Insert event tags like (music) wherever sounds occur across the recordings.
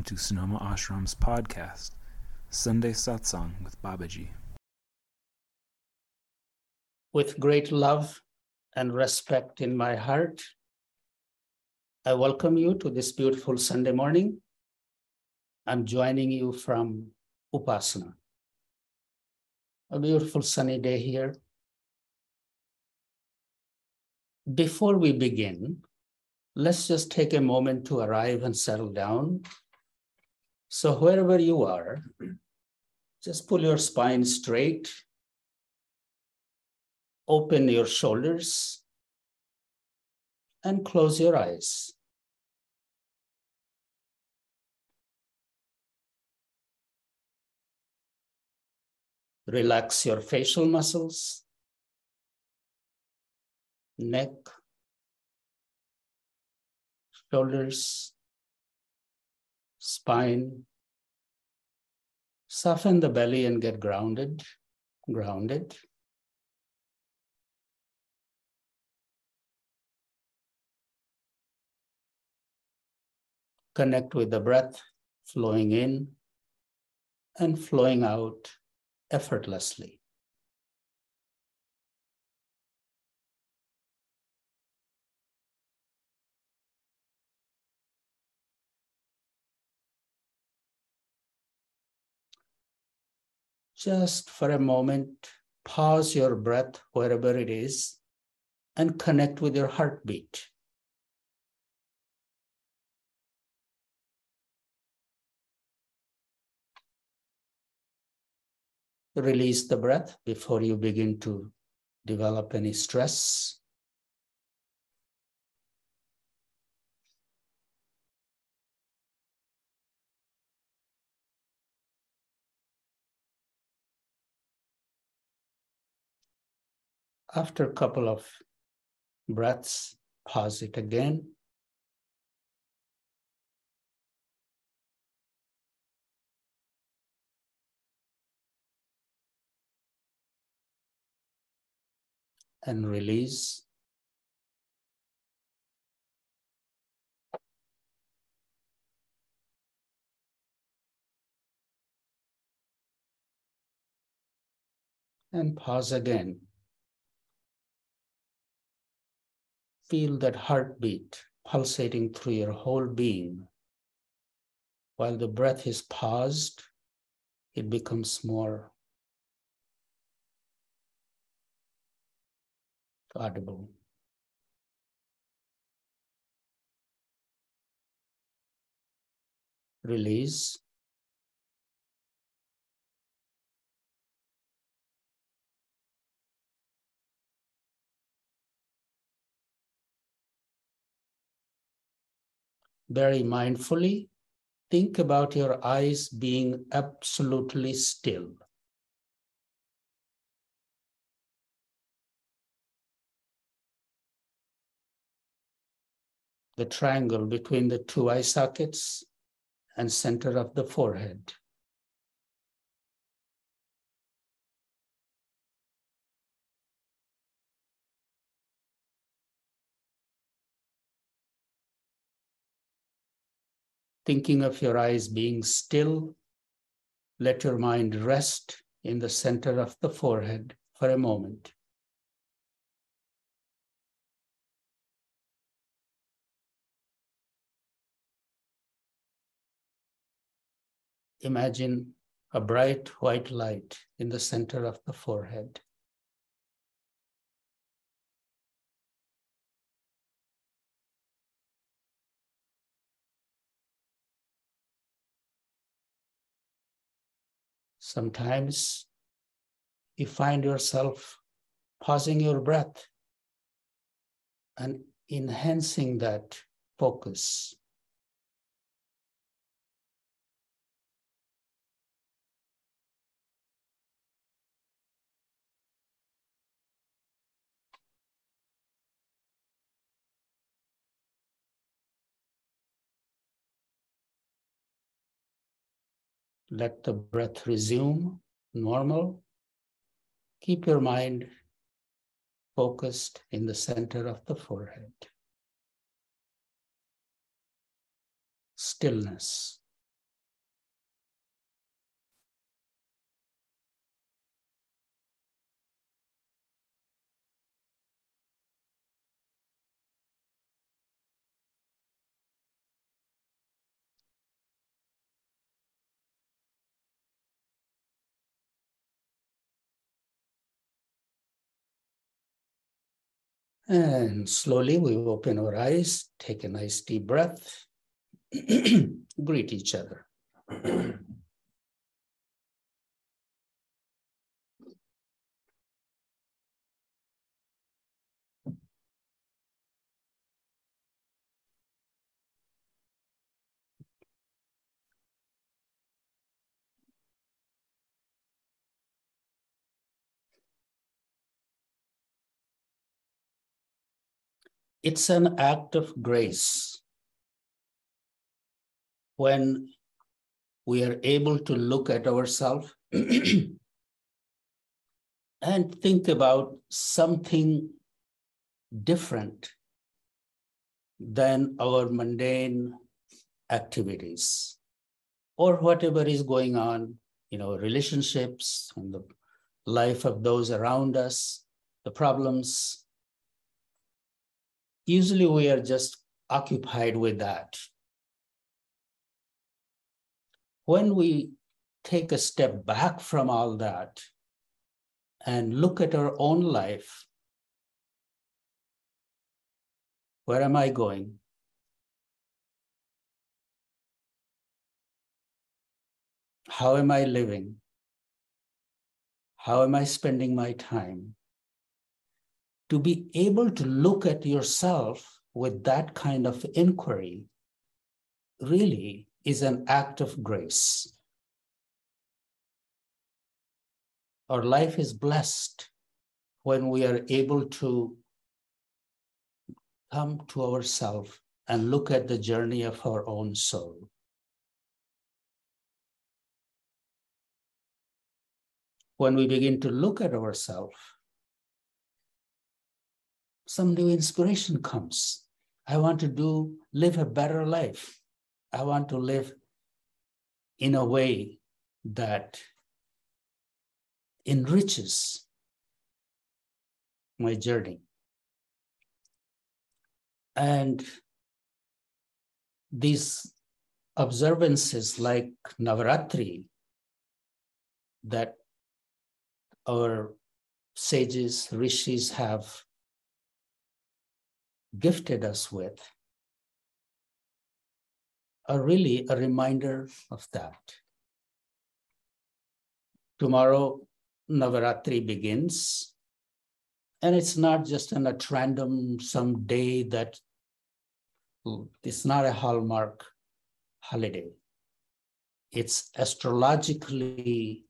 Welcome to Sonoma Ashram's podcast, Sunday Satsang with Babaji. With great love and respect in my heart, I welcome you to this beautiful Sunday morning. I'm joining you from Upasana. A beautiful sunny day here. Before we begin, let's just take a moment to arrive and settle down. So, wherever you are, just pull your spine straight, open your shoulders, and close your eyes. Relax your facial muscles, neck, shoulders, spine. Soften the belly and get grounded, grounded. Connect with the breath flowing in and flowing out effortlessly. Just for a moment, pause your breath wherever it is and connect with your heartbeat. Release the breath before you begin to develop any stress. After a couple of breaths, pause it again. And release. And pause again. Feel that heartbeat pulsating through your whole being. While the breath is paused, it becomes more audible. Release. Very mindfully, think about your eyes being absolutely still. The triangle between the two eye sockets and center of the forehead. Thinking of your eyes being still, let your mind rest in the center of the forehead for a moment. Imagine a bright white light in the center of the forehead. Sometimes you find yourself pausing your breath and enhancing that focus. Let the breath resume normal. Keep your mind focused in the center of the forehead. Stillness. And slowly we open our eyes, take a nice deep breath, (clears throat) greet each other. (clears throat) it's an act of grace when we are able to look at ourselves (clears throat) and think about something different than our mundane activities or whatever is going on in our relationships and the life of those around us, the problems usually we are just occupied with that. When we take a step back from all that and look at our own life, where am I going? How am I living? How am I spending my time? To be able to look at yourself with that kind of inquiry really is an act of grace. Our life is blessed when we are able to come to ourselves and look at the journey of our own soul. When we begin to look at ourselves, some new inspiration comes. I want to do live a better life. I want to live in a way that enriches my journey. And these observances like Navaratri that our sages, rishis have gifted us with are really a reminder of that. Tomorrow, Navaratri begins, and it's not just an at random some day that it's not a hallmark holiday. It's astrologically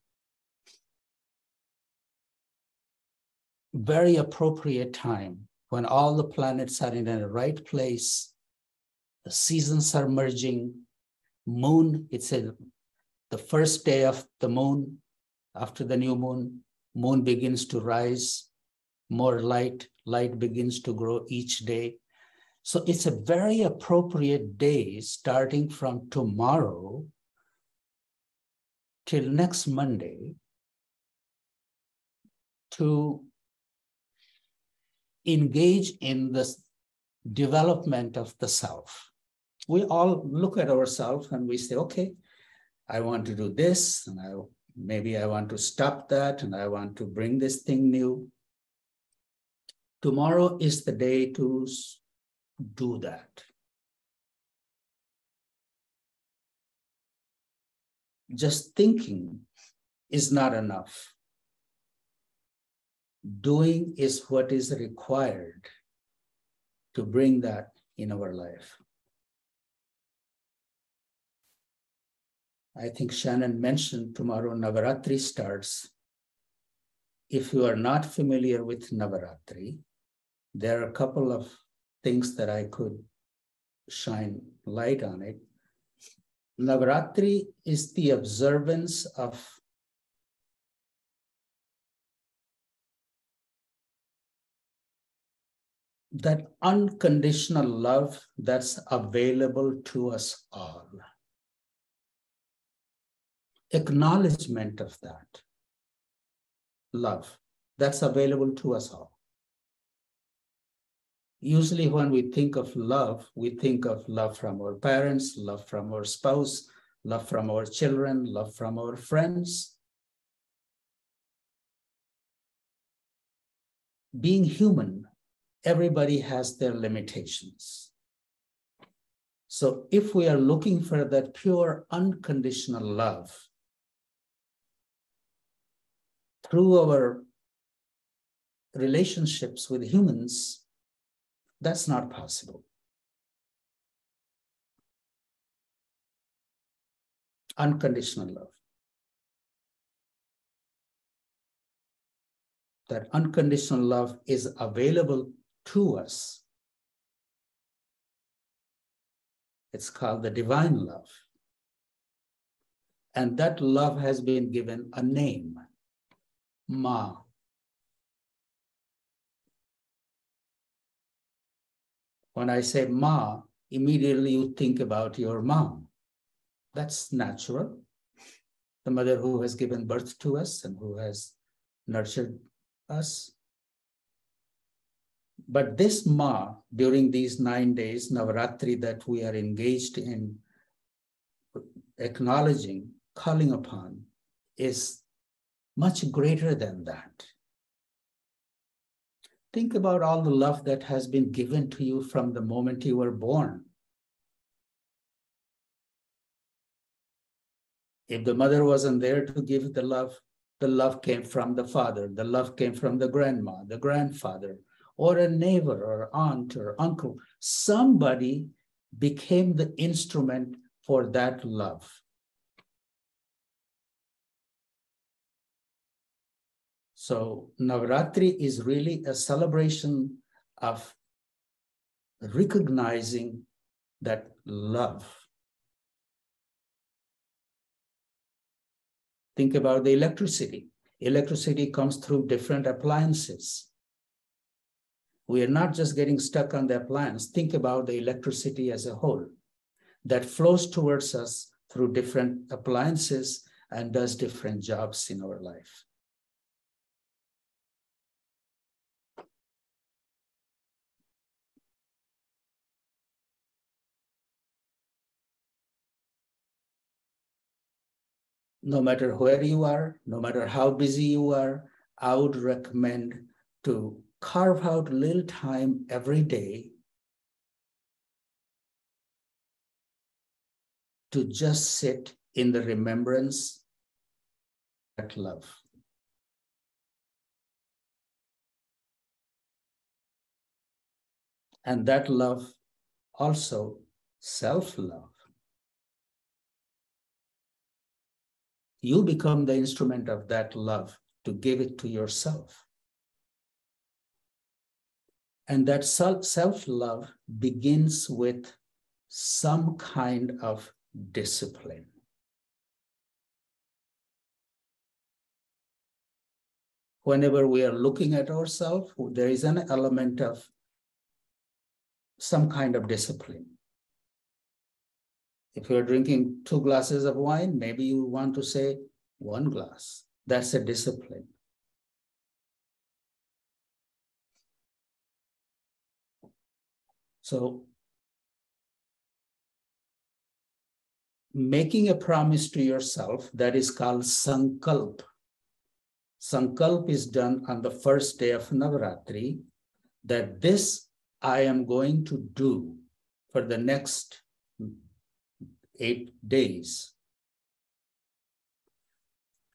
very appropriate time when all the planets are in the right place, the seasons are merging, moon, it's a, the first day of the moon, after the new moon, moon begins to rise, more light, light begins to grow each day. So it's a very appropriate day starting from tomorrow till next Monday to engage in the development of the self. We all look at ourselves and we say, okay, I want to do this, and I maybe I want to stop that, and I want to bring this thing new. Tomorrow is the day to do that. Just thinking is not enough doing is what is required to bring that in our life. I think Shannon mentioned tomorrow Navaratri starts. If you are not familiar with Navaratri, there are a couple of things that I could shine light on it. Navaratri is the observance of that unconditional love that's available to us all. Acknowledgement of that love that's available to us all. Usually, when we think of love, we think of love from our parents, love from our spouse, love from our children, love from our friends. Being human everybody has their limitations. So if we are looking for that pure unconditional love through our relationships with humans, that's not possible. Unconditional love. That unconditional love is available to us. It's called the divine love. And that love has been given a name, Ma. When I say Ma, immediately you think about your mom. That's natural. The mother who has given birth to us and who has nurtured us. But this Ma, during these nine days, Navaratri, that we are engaged in acknowledging, calling upon, is much greater than that. Think about all the love that has been given to you from the moment you were born. If the mother wasn't there to give the love, the love came from the father, the love came from the grandma, the grandfather, or a neighbor or aunt or uncle. Somebody became the instrument for that love. So Navaratri is really a celebration of recognizing that love. Think about the electricity. Electricity comes through different appliances. We are not just getting stuck on the appliance. Think about the electricity as a whole that flows towards us through different appliances and does different jobs in our life. no matter where you are, no matter how busy you are, I would recommend to carve out little time every day to just sit in the remembrance that love. And that love also self love. you become the instrument of that love to give it to yourself. And that self love begins with some kind of discipline. Whenever we are looking at ourselves, there is an element of some kind of discipline. If you're drinking two glasses of wine, maybe you want to say one glass. That's a discipline. So, making a promise to yourself that is called sankalp. Sankalp is done on the first day of Navaratri, that this I am going to do for the next eight days.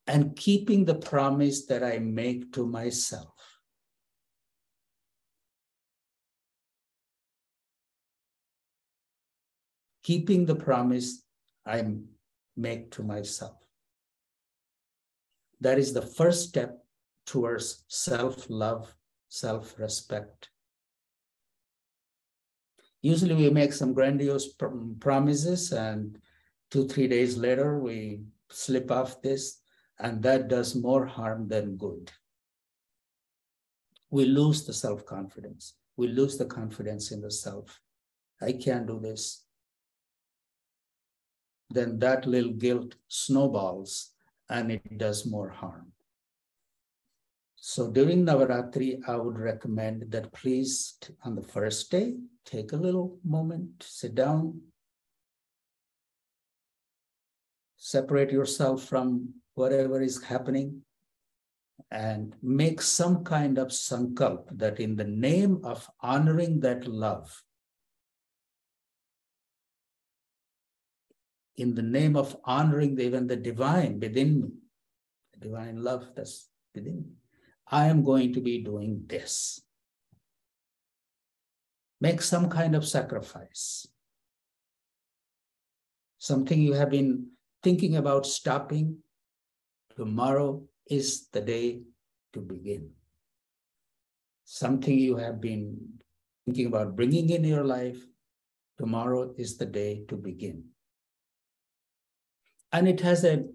And keeping the promise that I make to myself. Keeping the promise I make to myself. That is the first step towards self love, self respect, Usually we make some grandiose pr- promises and two, three days later we slip off this and that does more harm than good. We lose the self confidence. We lose the confidence in the self. I can't do this. Then that little guilt snowballs and it does more harm. So during Navaratri, I would recommend that please, on the first day, take a little moment, sit down, separate yourself from whatever is happening, and make some kind of sankalp that in the name of honoring that love, in the name of honoring the, even the divine within me, the divine love that's within me, I am going to be doing this. Make some kind of sacrifice. Something you have been thinking about stopping. Tomorrow is the day to begin. Something you have been thinking about bringing in your life. Tomorrow is the day to begin. And it has a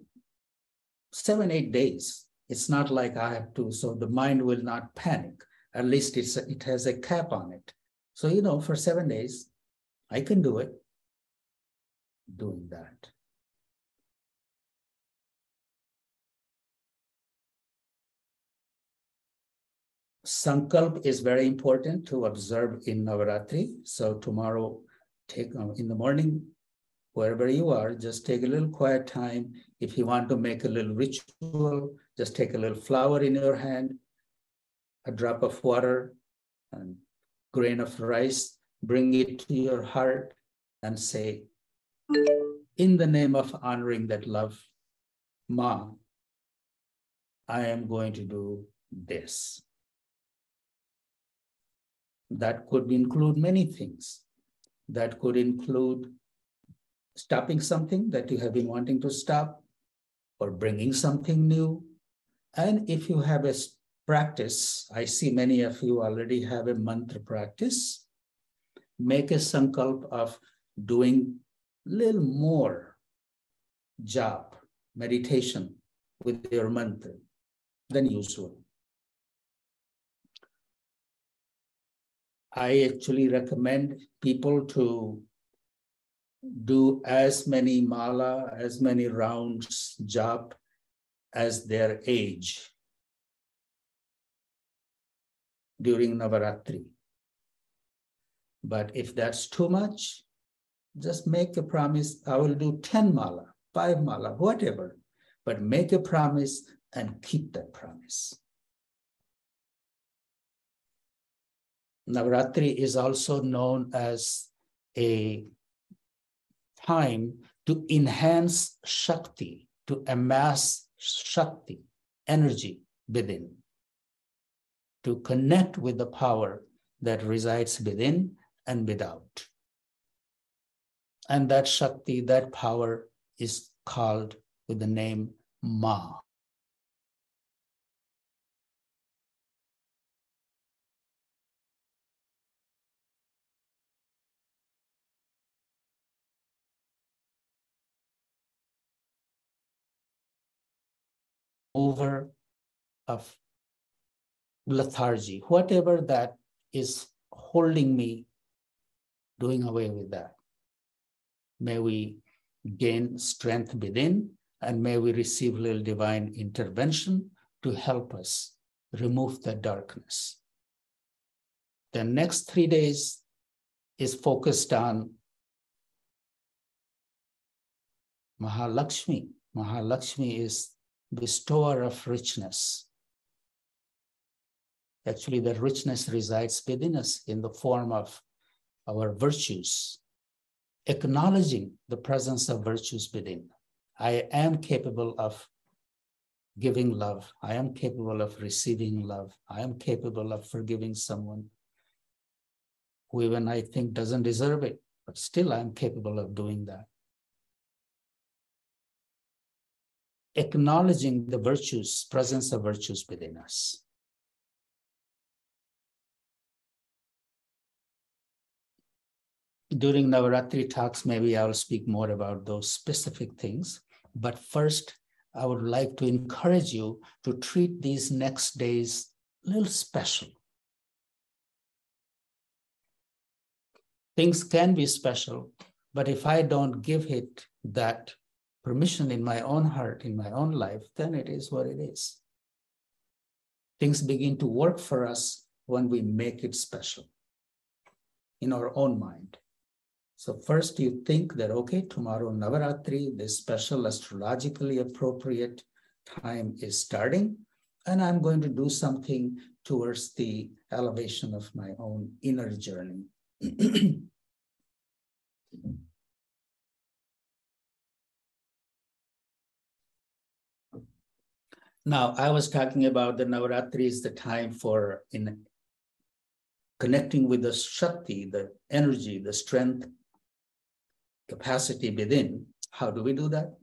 seven, eight days. It's not like I have to, so the mind will not panic. At least it's it has a cap on it. So, you know, for seven days, I can do it. Doing that. Sankalp is very important to observe in Navaratri. So tomorrow, take um, in the morning, wherever you are, just take a little quiet time. If you want to make a little ritual, just take a little flower in your hand, a drop of water, and grain of rice, bring it to your heart and say, in the name of honoring that love, Ma, I am going to do this. That could include many things. That could include stopping something that you have been wanting to stop or bringing something new. And if you have a practice, I see many of you already have a mantra practice. Make a sankalp of doing a little more jap, meditation with your mantra than usual. I actually recommend people to do as many mala, as many rounds jap as their age during Navaratri. But if that's too much, just make a promise I will do 10 mala, 5 mala, whatever. But make a promise and keep that promise. Navaratri is also known as a time to enhance Shakti, to amass Shakti, energy within to connect with the power that resides within and without. And that Shakti, that power is called with the name Ma. Over of lethargy, whatever that is holding me, doing away with that. May we gain strength within and may we receive little divine intervention to help us remove the darkness. The next three days is focused on Mahalakshmi. Mahalakshmi is bestower of richness. Actually, the richness resides within us in the form of our virtues, acknowledging the presence of virtues within. I am capable of giving love. I am capable of receiving love. I am capable of forgiving someone who even I think doesn't deserve it, but still I'm capable of doing that. Acknowledging the virtues, presence of virtues within us. during Navaratri talks, maybe I'll speak more about those specific things. But first, I would like to encourage you to treat these next days a little special. Things can be special, but if I don't give it that permission in my own heart, in my own life, then it is what it is. Things begin to work for us when we make it special in our own mind. So first you think that, okay, tomorrow Navaratri, this special astrologically appropriate time is starting. and I'm going to do something towards the elevation of my own inner journey. (clears throat) now, I was talking about the Navaratri is the time for in connecting with the Shakti, the energy, the strength, capacity within. How do we do that?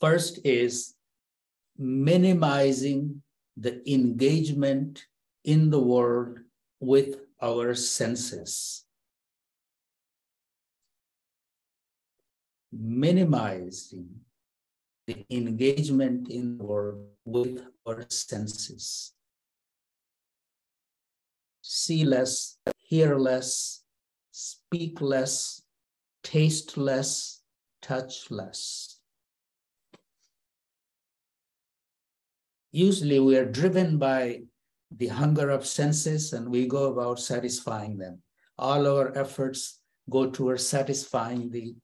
First is minimizing the engagement in the world with our senses. Minimizing the engagement in the world with our senses. See less, hear less, speak less, taste less, touch less. usually we are driven by the hunger of senses and we go about satisfying them. All our efforts go towards satisfying the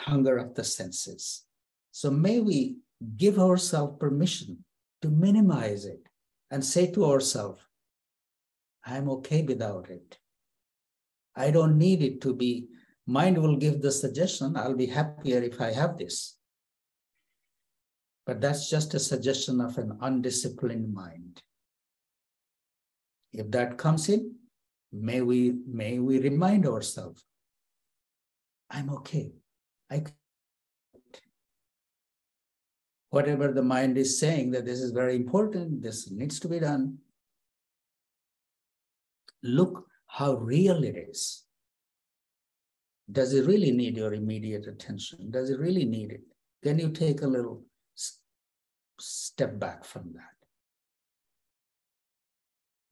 hunger of the senses. So may we give ourselves permission to minimize it and say to ourselves, I'm okay without it. I don't need it to be. Mind will give the suggestion, I'll be happier if I have this. But that's just a suggestion of an undisciplined mind. If that comes in, may we may we remind ourselves, I'm okay. I whatever the mind is saying that this is very important, this needs to be done. Look how real it is. Does it really need your immediate attention? Does it really need it? Can you take a little step back from that.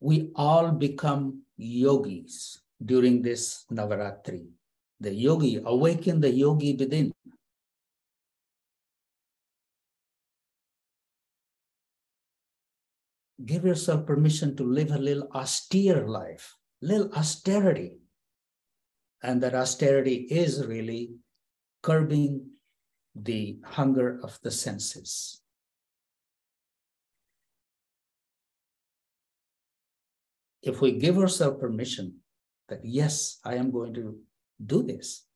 We all become yogis during this Navaratri. The yogi, awaken the yogi within. Give yourself permission to live a little austere life, little austerity. And that austerity is really curbing the hunger of the senses. if we give ourselves permission that, yes, I am going to do this,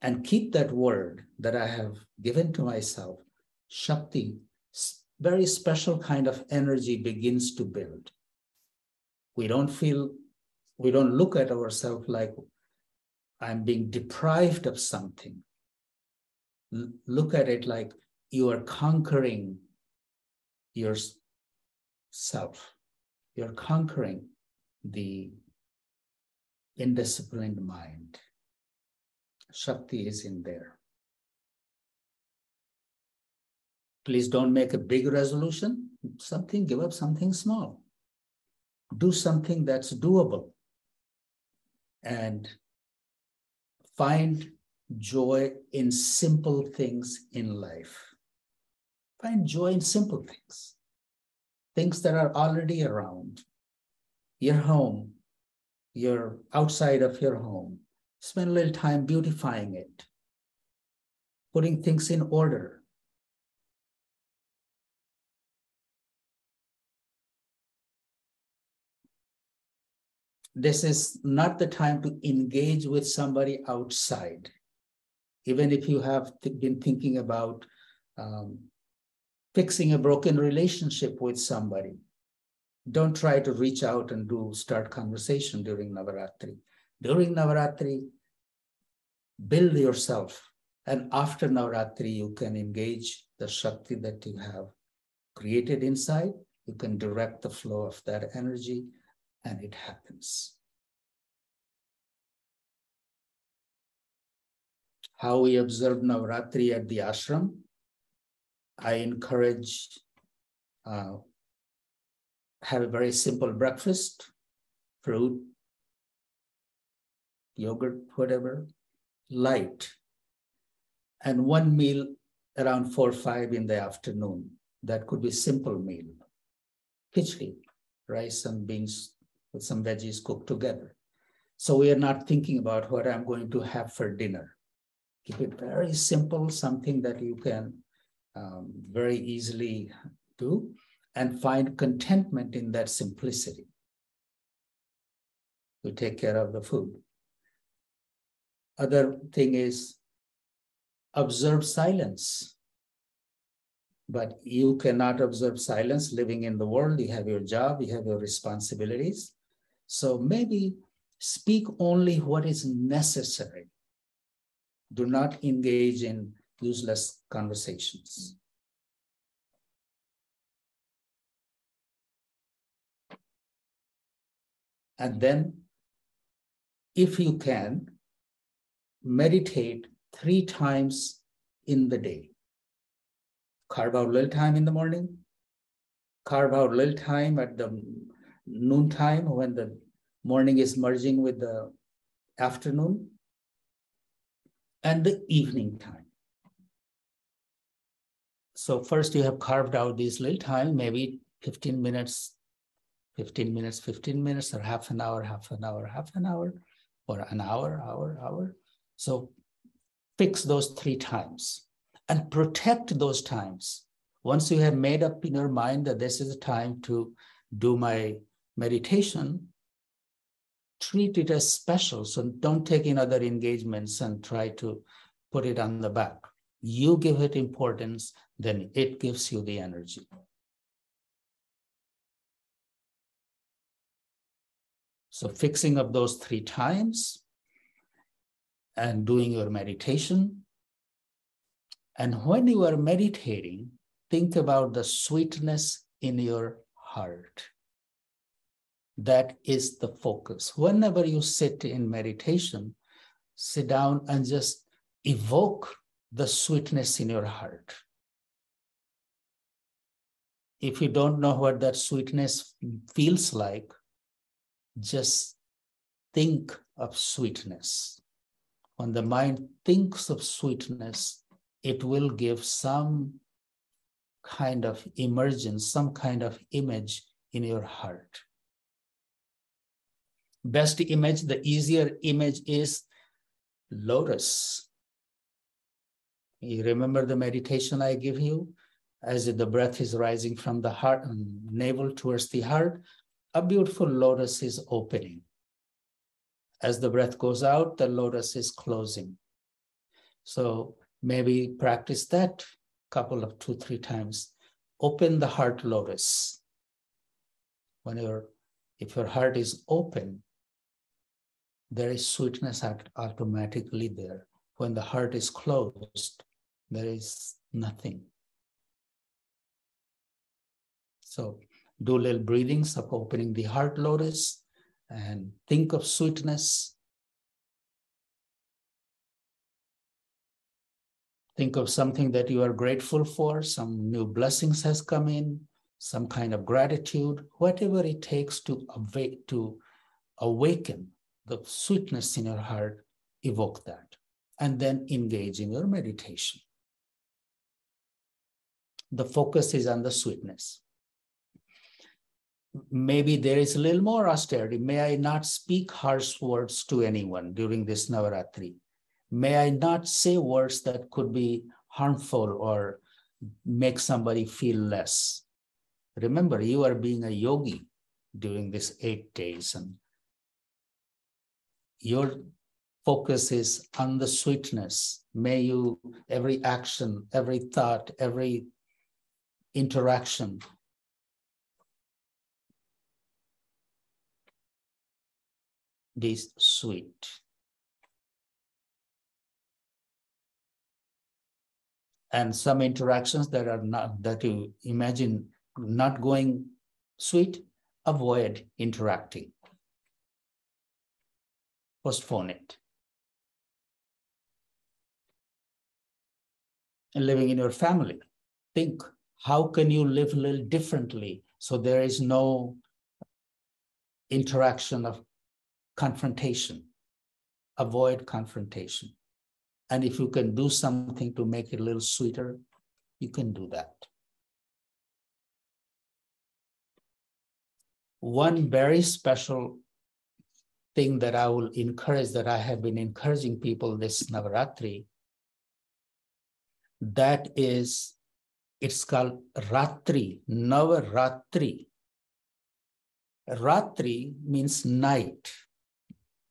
and keep that word that I have given to myself, Shakti, very special kind of energy begins to build. We don't feel, we don't look at ourselves like I'm being deprived of something. L- look at it like you are conquering yourself you're conquering the indisciplined mind. Shakti is in there. Please don't make a big resolution. Something, give up something small. Do something that's doable. And find joy in simple things in life. Find joy in simple things things that are already around your home, your outside of your home. Spend a little time beautifying it, putting things in order. This is not the time to engage with somebody outside. Even if you have been thinking about um, fixing a broken relationship with somebody. Don't try to reach out and do start conversation during Navaratri. During Navaratri, build yourself. And after Navaratri, you can engage the Shakti that you have created inside. You can direct the flow of that energy, and it happens. How we observe Navaratri at the ashram I encourage uh, have a very simple breakfast, fruit, yogurt, whatever, light, and one meal around four or five in the afternoon. That could be simple meal, khichdi, rice and beans with some veggies cooked together. So we are not thinking about what I'm going to have for dinner. Keep it very simple, something that you can um, very easily do, and find contentment in that simplicity. To take care of the food. Other thing is observe silence. But you cannot observe silence living in the world. You have your job, you have your responsibilities. So maybe speak only what is necessary. Do not engage in useless conversations. And then, if you can, meditate three times in the day. Carve out little time in the morning, carve out little time at the noon time when the morning is merging with the afternoon, and the evening time. So first you have carved out this little time, maybe 15 minutes, 15 minutes, 15 minutes, or half an hour, half an hour, half an hour, or an hour, hour, hour. So fix those three times and protect those times. Once you have made up in your mind that this is a time to do my meditation, treat it as special. So don't take in other engagements and try to put it on the back. You give it importance, then it gives you the energy. So fixing up those three times and doing your meditation. And when you are meditating, think about the sweetness in your heart. That is the focus. Whenever you sit in meditation, sit down and just evoke the sweetness in your heart. If you don't know what that sweetness feels like, just think of sweetness when the mind thinks of sweetness, it will give some kind of emergence, some kind of image in your heart. Best image, the easier image is lotus. You remember the meditation I give you? As the breath is rising from the heart and navel towards the heart, a beautiful lotus is opening. As the breath goes out, the lotus is closing. So maybe practice that couple of two, three times. Open the heart lotus. When if your heart is open, there is sweetness automatically there. When the heart is closed, there is nothing. So do little breathings of opening the heart lotus and think of sweetness. Think of something that you are grateful for, some new blessings has come in, some kind of gratitude, whatever it takes to awake, to awaken the sweetness in your heart, evoke that, and then engage in your meditation. The focus is on the sweetness maybe there is a little more austerity. May I not speak harsh words to anyone during this Navaratri. May I not say words that could be harmful or make somebody feel less. Remember, you are being a yogi during these eight days, and your focus is on the sweetness. May you, every action, every thought, every interaction this sweet. And some interactions that are not, that you imagine not going sweet, avoid interacting. Postpone it. And living in your family, think how can you live a little differently so there is no interaction of confrontation. Avoid confrontation. And if you can do something to make it a little sweeter, you can do that. One very special thing that I will encourage, that I have been encouraging people this Navaratri, that is, it's called Ratri, Navaratri. Ratri means night.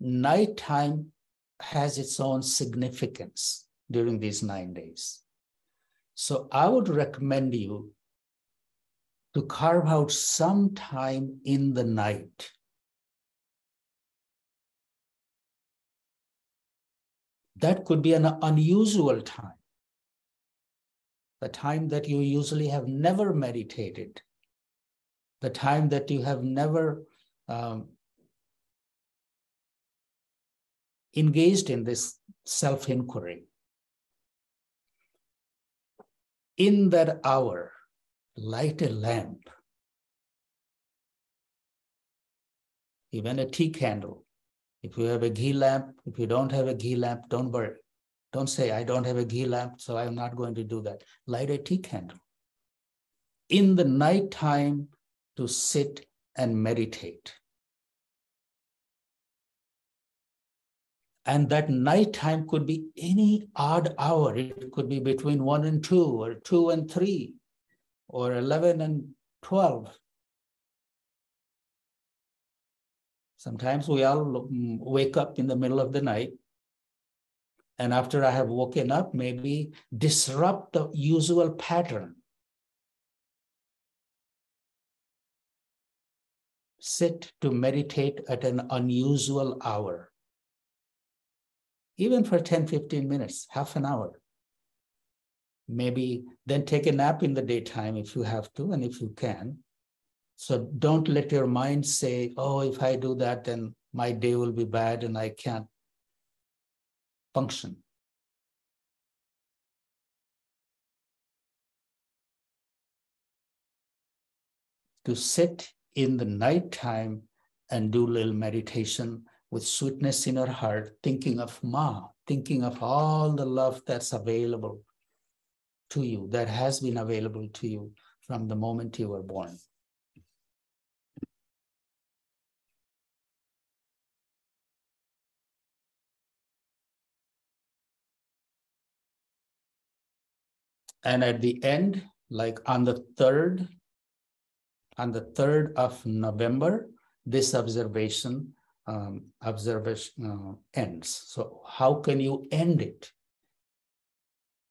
Nighttime has its own significance during these nine days. So I would recommend you to carve out some time in the night. That could be an unusual time, the time that you usually have never meditated, the time that you have never um, engaged in this self inquiry. In that hour, light a lamp, even a tea candle. If you have a ghee lamp, if you don't have a ghee lamp, don't worry. Don't say, I don't have a ghee lamp, so I'm not going to do that. Light a tea candle. In the night time, to sit and meditate. And that nighttime could be any odd hour. It could be between one and two, or two and three, or 11 and 12. Sometimes we all mm, wake up in the middle of the night. And after I have woken up, maybe disrupt the usual pattern. Sit to meditate at an unusual hour even for 10, 15 minutes, half an hour. Maybe then take a nap in the daytime if you have to and if you can. So don't let your mind say, oh, if I do that, then my day will be bad and I can't function. To sit in the nighttime and do little meditation with sweetness in our heart, thinking of Ma, thinking of all the love that's available to you, that has been available to you from the moment you were born. And at the end, like on the third, on the third of November, this observation um, observation uh, ends. So how can you end it?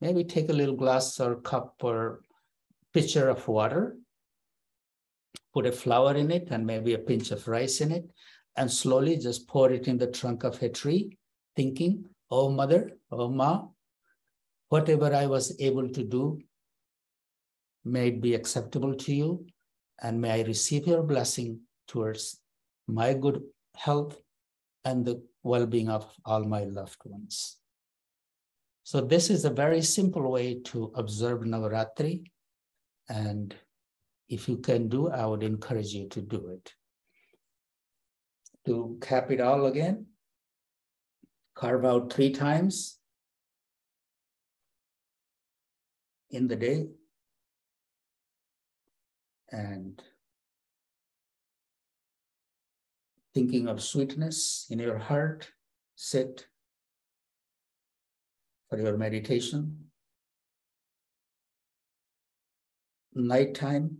Maybe take a little glass or cup or pitcher of water, put a flower in it and maybe a pinch of rice in it, and slowly just pour it in the trunk of a tree, thinking, oh mother, oh ma, whatever I was able to do, may it be acceptable to you, and may I receive your blessing towards my good health, and the well being of all my loved ones. So, this is a very simple way to observe Navaratri. And if you can do, I would encourage you to do it. To cap it all again, carve out three times in the day and thinking of sweetness in your heart, sit for your meditation. Nighttime,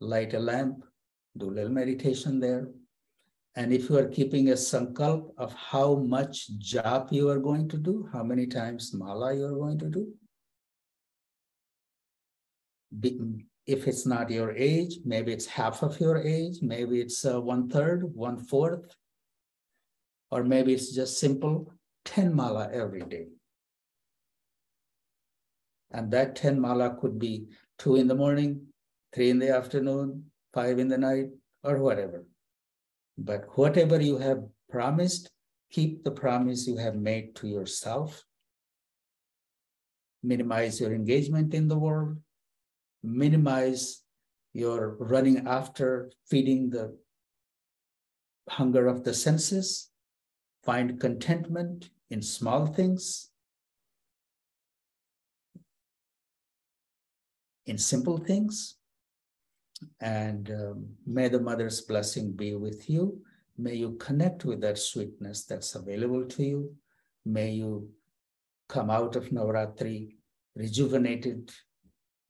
light a lamp, do a little meditation there. And if you are keeping a sankalp of how much jap you are going to do, how many times mala you are going to do, if it's not your age, maybe it's half of your age, maybe it's uh, one third, one fourth, or maybe it's just simple 10 mala every day. And that 10 mala could be two in the morning, three in the afternoon, five in the night, or whatever. But whatever you have promised, keep the promise you have made to yourself. Minimize your engagement in the world minimize your running after feeding the hunger of the senses, find contentment in small things, in simple things. And um, may the mother's blessing be with you. May you connect with that sweetness that's available to you. May you come out of Navratri rejuvenated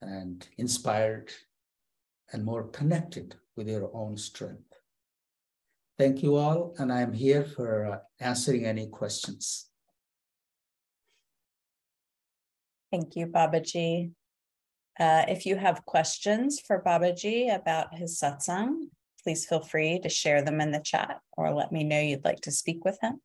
and inspired and more connected with your own strength. Thank you all, and I'm here for uh, answering any questions. Thank you, Babaji. Uh, if you have questions for Babaji about his satsang, please feel free to share them in the chat or let me know you'd like to speak with him.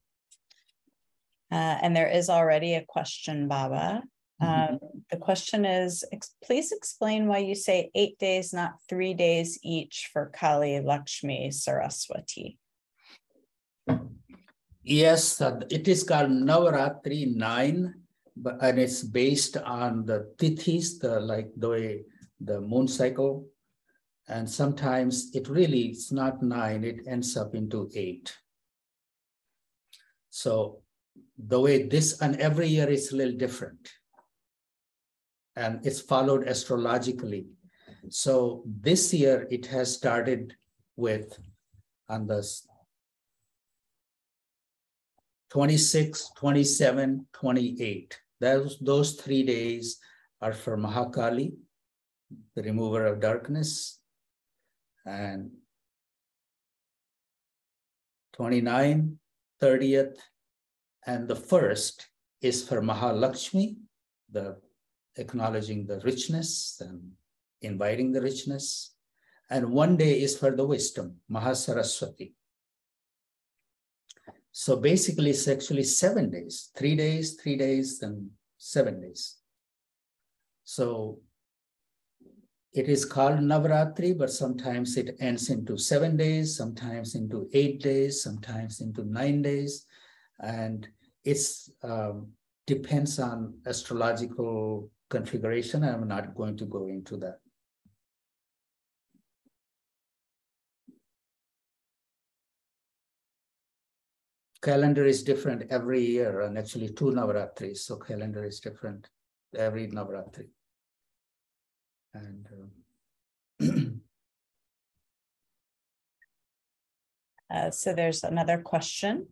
Uh, and there is already a question, Baba. Mm-hmm. Um, the question is ex- please explain why you say eight days, not three days each for Kali, Lakshmi, Saraswati. Yes, it is called Navaratri 9 but and it's based on the tithis, the like the way the moon cycle. And sometimes it really it's not nine, it ends up into eight. So the way this and every year is a little different. And it's followed astrologically. So this year it has started with on the 26, 27, 28. Those, those three days are for Mahakali, the remover of darkness, and 29, 30th, and the first is for Mahalakshmi, the acknowledging the richness and inviting the richness. And one day is for the wisdom, Mahasaraswati. So basically, it's actually seven days, three days, three days, and seven days. So it is called Navaratri, but sometimes it ends into seven days, sometimes into eight days, sometimes into nine days. And it's um, depends on astrological configuration. I'm not going to go into that. calendar is different every year, and actually two Navaratris, so calendar is different every Navaratri. And um, uh, so there's another question.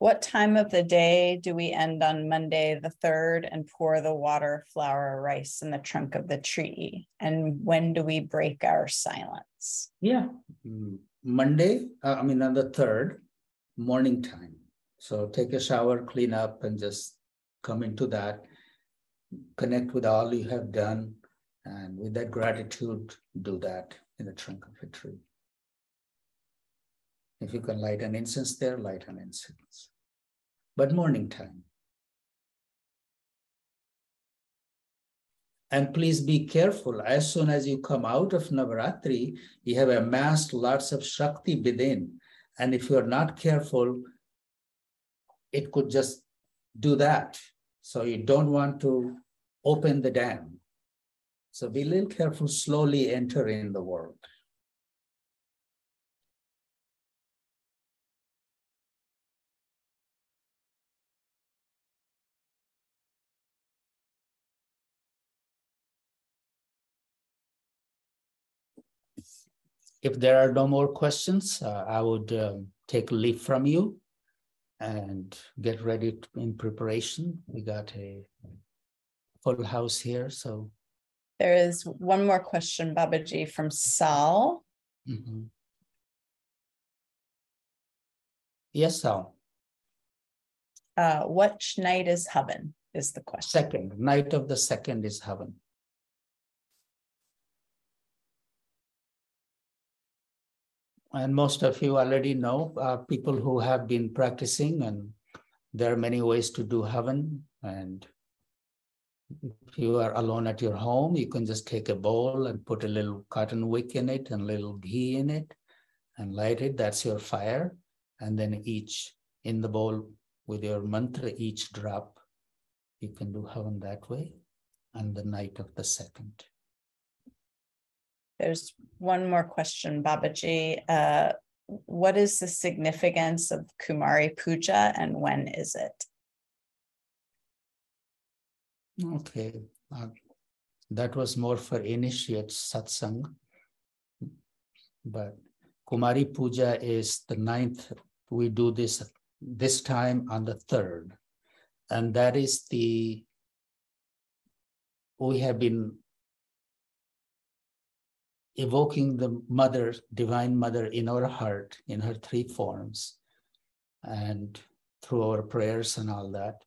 What time of the day do we end on Monday the 3rd and pour the water, flour, rice in the trunk of the tree? And when do we break our silence? Yeah, mm, Monday, uh, I mean, on the 3rd, morning time. So take a shower, clean up, and just come into that. Connect with all you have done, and with that gratitude, do that in the trunk of a tree. If you can light an incense there, light an incense. But morning time. And please be careful. As soon as you come out of Navaratri, you have amassed lots of Shakti within. And if you're not careful, it could just do that. So you don't want to open the dam. So be a little careful, slowly enter in the world. If there are no more questions, uh, I would uh, take leave from you and get ready in preparation. We got a full house here, so. There is one more question, Babaji, from Sal. Mm-hmm. Yes, Sal. Uh, which night is Havan Is the question. Second, night of the second is Havan. And most of you already know uh, people who have been practicing and there are many ways to do Havan. And if you are alone at your home you can just take a bowl and put a little cotton wick in it and a little ghee in it and light it. That's your fire. And then each in the bowl with your mantra each drop you can do Havan that way and the night of the second there's one more question, Babaji. Uh, what is the significance of Kumari Puja and when is it? Okay, uh, that was more for initiates satsang. But Kumari Puja is the ninth. We do this this time on the third, and that is the we have been evoking the mother, divine mother in our heart in her three forms and through our prayers and all that.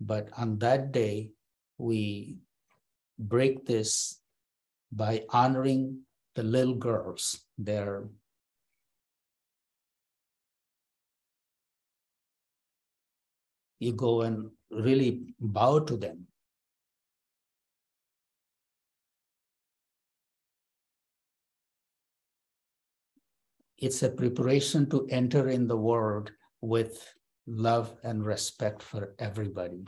But on that day, we break this by honoring the little girls. They're you go and really bow to them. It's a preparation to enter in the world with love and respect for everybody.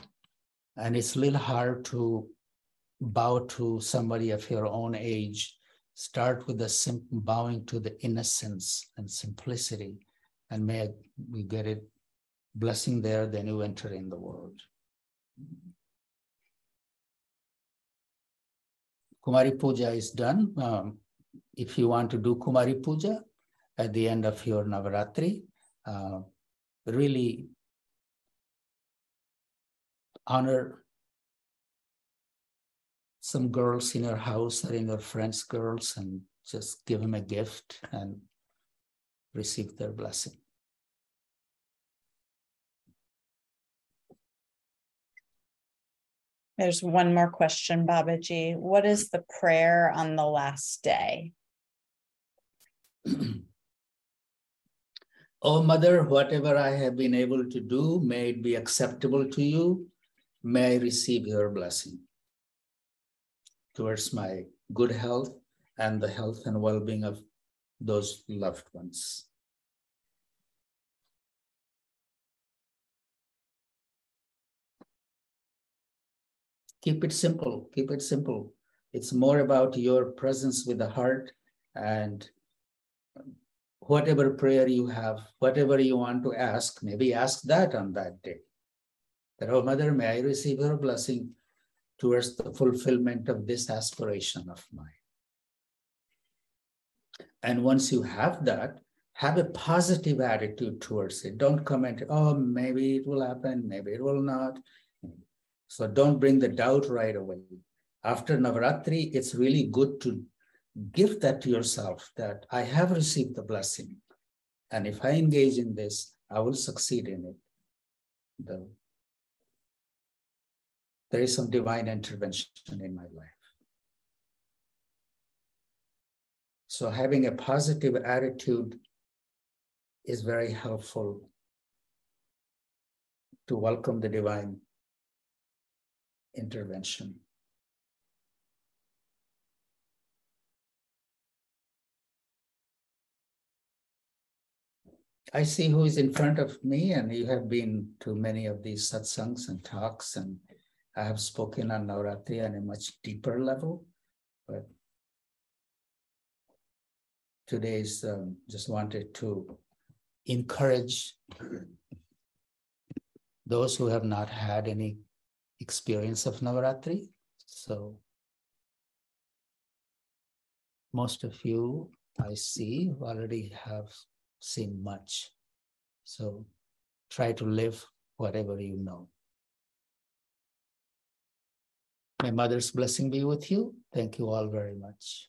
And it's a little hard to bow to somebody of your own age. Start with the simple bowing to the innocence and simplicity, and may we get it blessing there, then you enter in the world. Kumari Puja is done. Um, if you want to do Kumari Puja at the end of your Navaratri, uh, really honor some girls in your house or in your friends' girls and just give them a gift and receive their blessing. There's one more question, Babaji. What is the prayer on the last day? (clears throat) oh, Mother, whatever I have been able to do, may it be acceptable to you. May I receive your blessing towards my good health and the health and well being of those loved ones. keep it simple keep it simple it's more about your presence with the heart and whatever prayer you have whatever you want to ask maybe ask that on that day. That oh mother may i receive your blessing towards the fulfillment of this aspiration of mine? And once you have that have a positive attitude towards it. Don't comment oh maybe it will happen maybe it will not. So don't bring the doubt right away. After Navaratri, it's really good to give that to yourself that I have received the blessing. And if I engage in this, I will succeed in it. The, there is some divine intervention in my life. So having a positive attitude is very helpful to welcome the divine intervention. I see who is in front of me, and you have been to many of these satsangs and talks, and I have spoken on Navratri on a much deeper level. But today's um, just wanted to encourage those who have not had any experience of Navaratri. So most of you I see already have seen much. So try to live whatever you know. My Mother's blessing be with you. Thank you all very much.